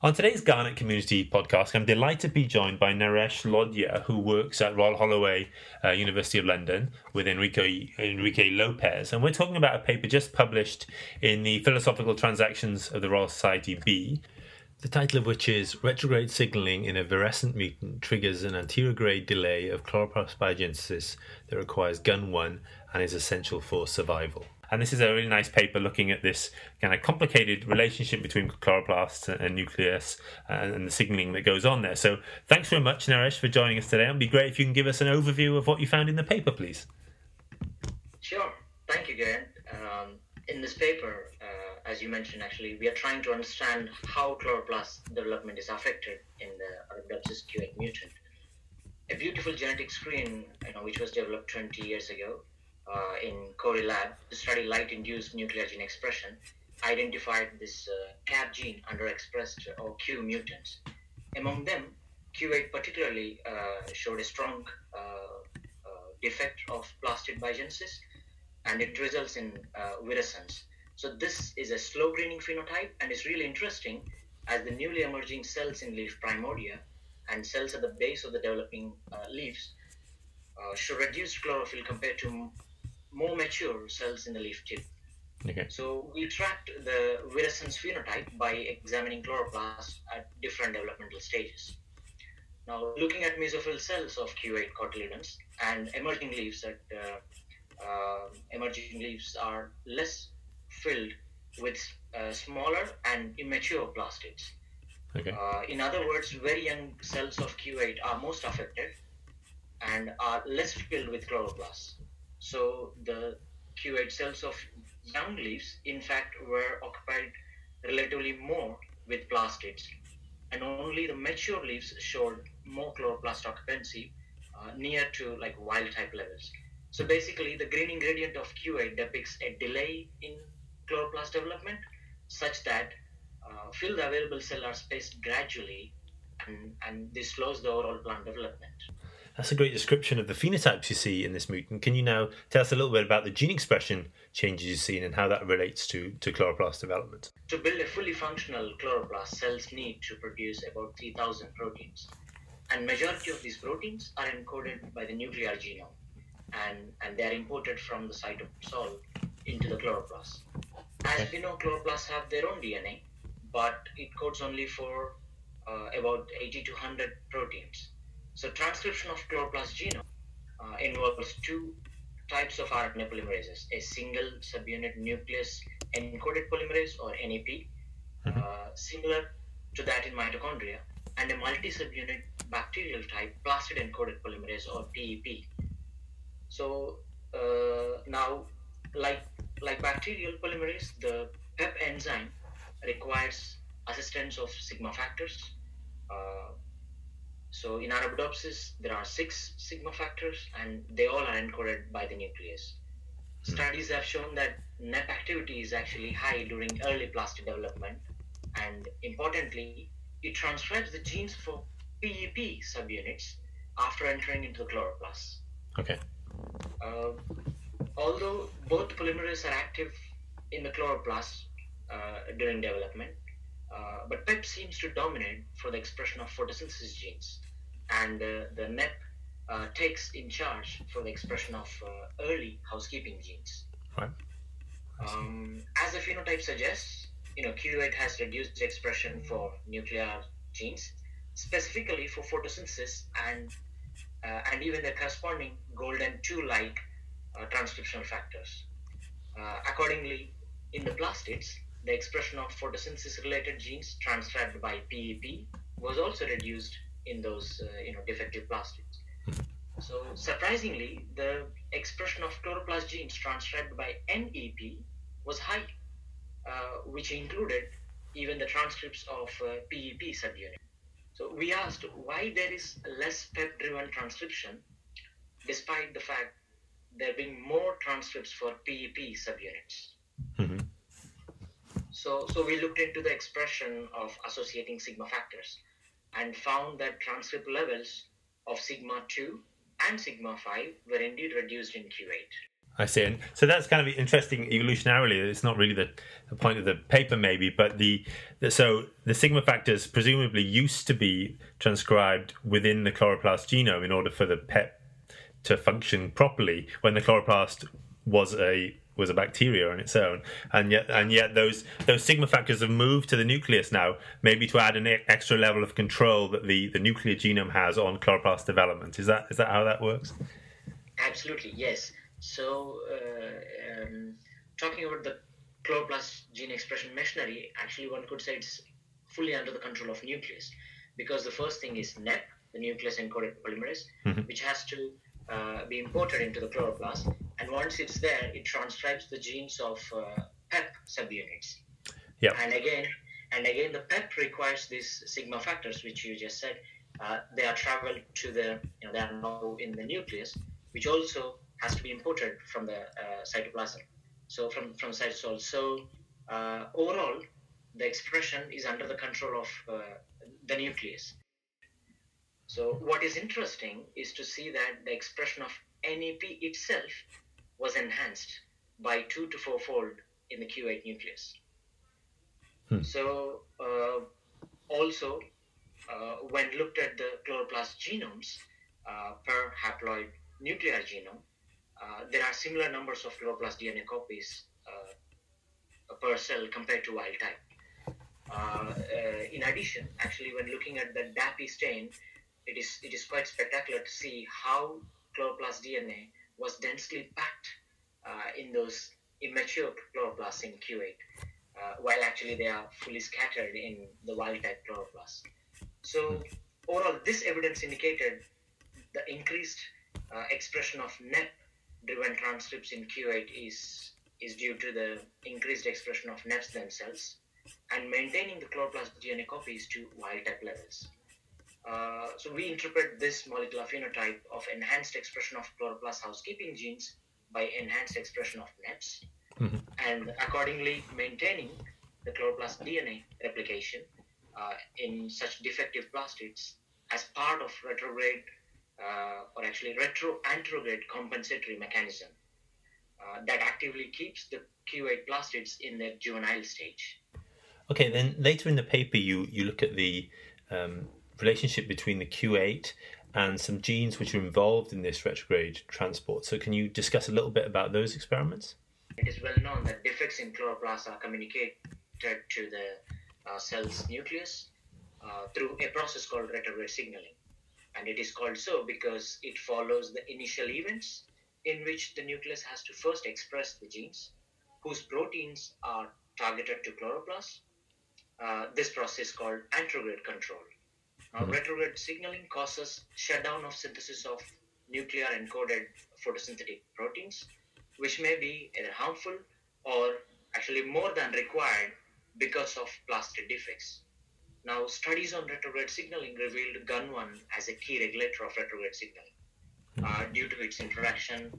On today's GARNet Community podcast, I'm delighted to be joined by Naresh Loudya, who works at Royal Holloway, uh, University of London, with Enrique, Enrique Lopez. And we're talking about a paper just published in the Philosophical Transactions of the Royal Society B, the title of which is Retrograde Signaling in a Virescent Mutant Triggers an Anterograde Delay of Chloroplast Biogenesis that requires GUN1 and is essential for survival. And this is a really nice paper looking at this kind of complicated relationship between chloroplasts and nucleus and the signaling that goes on there. So thanks very much, Naresh, for joining us today. It'd be great if you can give us an overview of what you found in the paper, please. Sure. Thank you, Garen. Um, in this paper, uh, as you mentioned, actually, we are trying to understand how chloroplast development is affected in the Arabidopsis cue8 mutant. A beautiful genetic screen, you know, which was developed 20 years ago, uh, in Chory Lab to study light-induced nuclear gene expression, identified this uh, CAB gene underexpressed or cue mutants. Among them, cue8 particularly uh, showed a strong uh, uh, defect of plastid biogenesis, and it results in uh, virescence. So this is a slow greening phenotype, and it's really interesting as the newly emerging cells in leaf primordia and cells at the base of the developing leaves show reduced chlorophyll compared to more mature cells in the leaf tip. Okay. So we tracked the virescence phenotype by examining chloroplasts at different developmental stages. Now, looking at mesophyll cells of cue8 cotyledons and emerging leaves that uh, uh, emerging leaves are less filled with uh, smaller and immature plastids. Okay. Uh, in other words, very young cells of cue8 are most affected and are less filled with chloroplasts. So the cue8 cells of young leaves, in fact, were occupied relatively more with plastids, and only the mature leaves showed more chloroplast occupancy uh, near to like wild type levels. So basically, the green ingredient of cue8 depicts a delay in chloroplast development, such that uh, filled available cells are spaced gradually, and, and this slows the overall plant development. That's a great description of the phenotypes you see in this mutant. Can you now tell us a little bit about the gene expression changes you've seen and how that relates to, to chloroplast development? To build a fully functional chloroplast, cells need to produce about 3,000 proteins. And majority of these proteins are encoded by the nuclear genome. And, and they are imported from the cytosol into the chloroplast. As we know, chloroplasts have their own DNA, but it codes only for uh, about 80 to 100 proteins. So transcription of chloroplast genome uh, involves two types of RNA polymerases, a single subunit nucleus encoded polymerase or NEP, mm-hmm. uh, similar to that in mitochondria, and a multi-subunit bacterial type plastid encoded polymerase or PEP. So uh, now, like like bacterial polymerase, the PEP enzyme requires assistance of sigma factors. Uh, so in Arabidopsis, there are six sigma factors, and they all are encoded by the nucleus. Hmm. Studies have shown that NEP activity is actually high during early plastid development, and importantly, it transcribes the genes for PEP subunits after entering into the chloroplast. Okay. Uh, although both polymerases are active in the chloroplast uh, during development, uh, but PEP seems to dominate for the expression of photosynthesis genes, and uh, the NEP uh, takes in charge for the expression of uh, early housekeeping genes. Right. Um, as the phenotype suggests, you know, cue8 has reduced expression for nuclear genes, specifically for photosynthesis and uh, and even the corresponding golden 2-like transcriptional factors. accordingly, in the plastids, the expression of photosynthesis related genes transcribed by PEP was also reduced in those uh, you know defective plastids. So surprisingly, the expression of chloroplast genes transcribed by NEP was high, uh, which included even the transcripts of uh, PEP subunit. So we asked why there is less PEP-driven transcription, despite the fact there being more transcripts for PEP subunits. Mm-hmm. So, so we looked into the expression of associating sigma factors and found that transcript levels of sigma 2 and sigma 5 were indeed reduced in cue8. I see. And so that's kind of interesting evolutionarily. It's not really the, the point of the paper, maybe, but the, the, so the sigma factors presumably used to be transcribed within the chloroplast genome in order for the PEP to function properly when the chloroplast was a was a bacteria on its own, and yet and yet those those sigma factors have moved to the nucleus now, maybe to add an extra level of control that the the nuclear genome has on chloroplast development. Is that is that how that works? Absolutely, yes. So, uh, um, talking about the chloroplast gene expression machinery, actually one could say it's fully under the control of nucleus, because the first thing is NEP, the nucleus encoded polymerase, mm-hmm. which has to uh, be imported into the chloroplast, and once it's there, it transcribes the genes of uh, PEP subunits. Yeah. And again, and again, the PEP requires these sigma factors, which you just said. Uh, they are traveled to the, you know, they are now in the nucleus, which also has to be imported from the uh, cytoplasm. So from from cytosol. So uh, overall, the expression is under the control of uh, the nucleus. So what is interesting is to see that the expression of NEP itself was enhanced by two to four fold in the cue8 nucleus. Hmm. So uh, also, uh, when looked at the chloroplast genomes uh, per haploid nuclear genome, uh, there are similar numbers of chloroplast DNA copies uh, per cell compared to wild type. Uh, in addition, actually, when looking at the DAPI stain, it is it is quite spectacular to see how chloroplast DNA was densely packed in those immature chloroplasts in cue8, uh, while actually they are fully scattered in the wild type chloroplast. So, overall, this evidence indicated the increased uh, expression of NEP driven transcripts in cue8 is, is due to the increased expression of NEPs themselves and maintaining the chloroplast DNA copies to wild type levels. Uh, so we interpret this molecular phenotype of enhanced expression of chloroplast housekeeping genes by enhanced expression of NEPs mm-hmm. and accordingly maintaining the chloroplast DNA replication uh, in such defective plastids as part of retrograde uh, or actually retro-anterograde compensatory mechanism uh, that actively keeps the cue8 plastids in their juvenile stage. Okay, then later in the paper, you, you look at the um, relationship between the cue8 and some genes which are involved in this retrograde transport. So, can you discuss a little bit about those experiments? It is well known that defects in chloroplast are communicated to the uh, cell's nucleus uh, through a process called retrograde signaling and it is called so because it follows the initial events in which the nucleus has to first express the genes whose proteins are targeted to chloroplast. Uh, this process is called anterograde control. Now, mm-hmm. retrograde signaling causes shutdown of synthesis of nuclear encoded photosynthetic proteins, which may be either harmful or actually more than required because of plastid defects. Now, studies on retrograde signaling revealed GUN1 as a key regulator of retrograde signaling uh, due to its interaction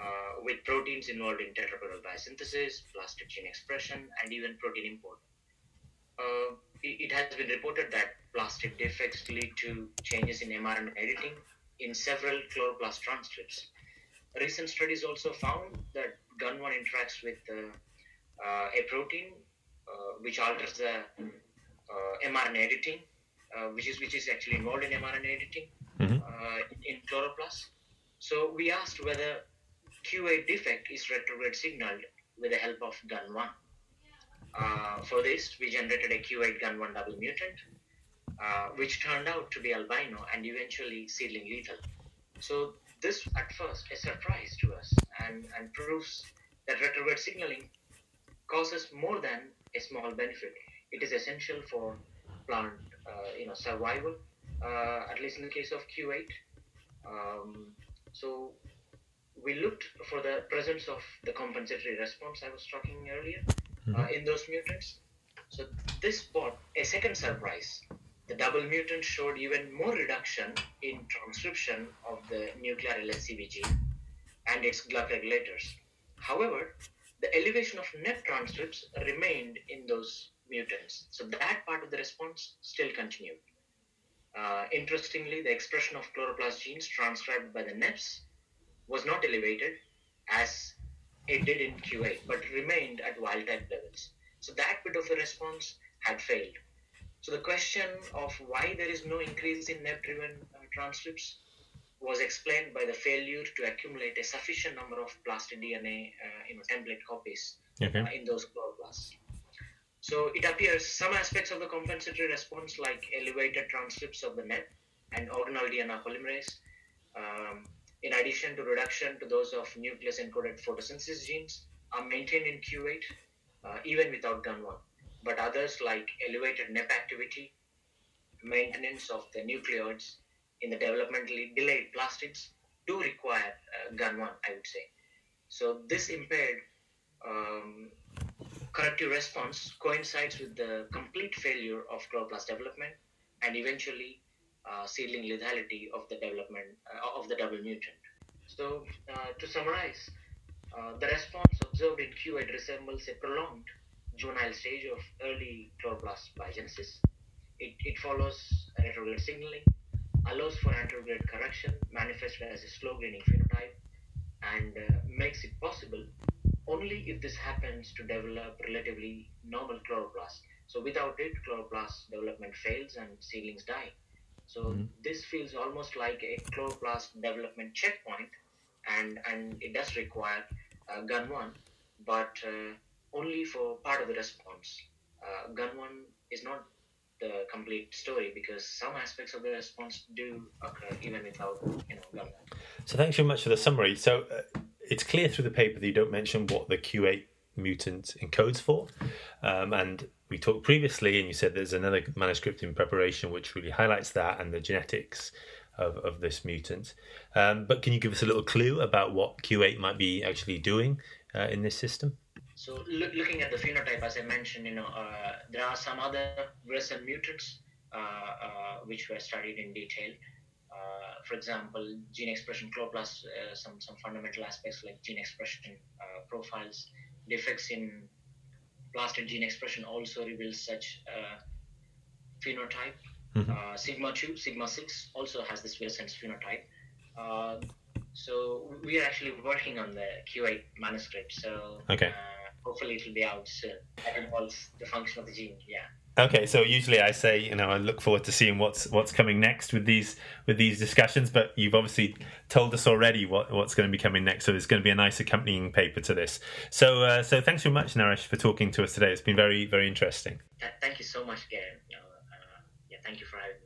uh, with proteins involved in tetrapyrrole biosynthesis, plastid gene expression, and even protein import. Uh, it, has been reported that plastid defects lead to changes in mRNA editing in several chloroplast transcripts. Recent studies also found that GUN1 interacts with uh, a protein uh, which alters the uh, mRNA editing, uh, which is which is actually involved in mRNA editing mm-hmm. Uh, in chloroplast. So we asked whether cue8 defect is retrograde signaled with the help of GUN1. Uh, for this, we generated a cue8 GUN1 double mutant, uh, which turned out to be albino and eventually seedling lethal. So this, at first, a surprise to us and, and proves that retrograde signaling causes more than a small benefit. It is essential for plant uh, you know survival uh, at least in the case of cue8 um, so we looked for the presence of the compensatory response I was talking earlier uh, mm-hmm. in those mutants so this brought a second surprise the double mutant showed even more reduction in transcription of the nuclear LHCB gene and its GLK regulators. However, the elevation of NEP transcripts remained in those mutants. So that part of the response still continued. Uh, interestingly, the expression of chloroplast genes transcribed by the NEPs was not elevated, as it did in cue8, but remained at wild type levels. So that bit of a response had failed. So the question of why there is no increase in NEP-driven uh, transcripts was explained by the failure to accumulate a sufficient number of plastid DNA, uh, you know, template copies Okay. uh, in those chloroplasts. So it appears some aspects of the compensatory response, like elevated transcripts of the NEP and organelle DNA polymerase, um, in addition to reduction to those of nucleus encoded photosynthesis genes, are maintained in cue8 uh, even without GUN1. But others, like elevated NEP activity, maintenance of the nucleoids in the developmentally delayed plastids, do require uh, GUN1, I would say. So this impaired um, corrective response coincides with the complete failure of chloroplast development and eventually uh, seedling lethality of the development uh, of the double mutant. So, uh, to summarize, the response observed in cue8 resembles a prolonged juvenile stage of early chloroplast biogenesis. It, it follows retrograde signaling, allows for anterograde correction, manifested as a slow greening phenotype, and uh, makes it possible only if this happens to develop relatively normal chloroplast. So without it, chloroplast development fails and seedlings die. So Mm-hmm. this feels almost like a chloroplast development checkpoint, and and it does require uh, gun one, but uh, only for part of the response. Uh, gun one is not the complete story because some aspects of the response do occur even without you know gun one. So thanks very much for the summary. So uh, it's clear through the paper that you don't mention what the cue8 mutant encodes for, um, and we talked previously, and you said there's another manuscript in preparation which really highlights that and the genetics of, of this mutant. Um, but can you give us a little clue about what cue8 might be actually doing uh, in this system? So look, looking at the phenotype, as I mentioned, you know, uh, there are some other recent mutants uh, uh, which were studied in detail. Uh, for example, gene expression chloroplast, uh, some some fundamental aspects like gene expression profiles, defects in plastid gene expression also reveals such uh, phenotype. Mhm. Uh, sigma two, sigma six also has this Wilson's phenotype. Uh, so we are actually working on the cue8 manuscript. So Okay. uh, hopefully it will be out soon. That involves the function of the gene. Yeah. Okay, so usually I say, you know, I look forward to seeing what's what's coming next with these with these discussions. But you've obviously told us already what, what's going to be coming next, so it's going to be a nice accompanying paper to this. So, uh, so thanks very much, Naresh, for talking to us today. It's been very very interesting. Th- thank you so much, Garen. You uh, yeah, thank you for having me.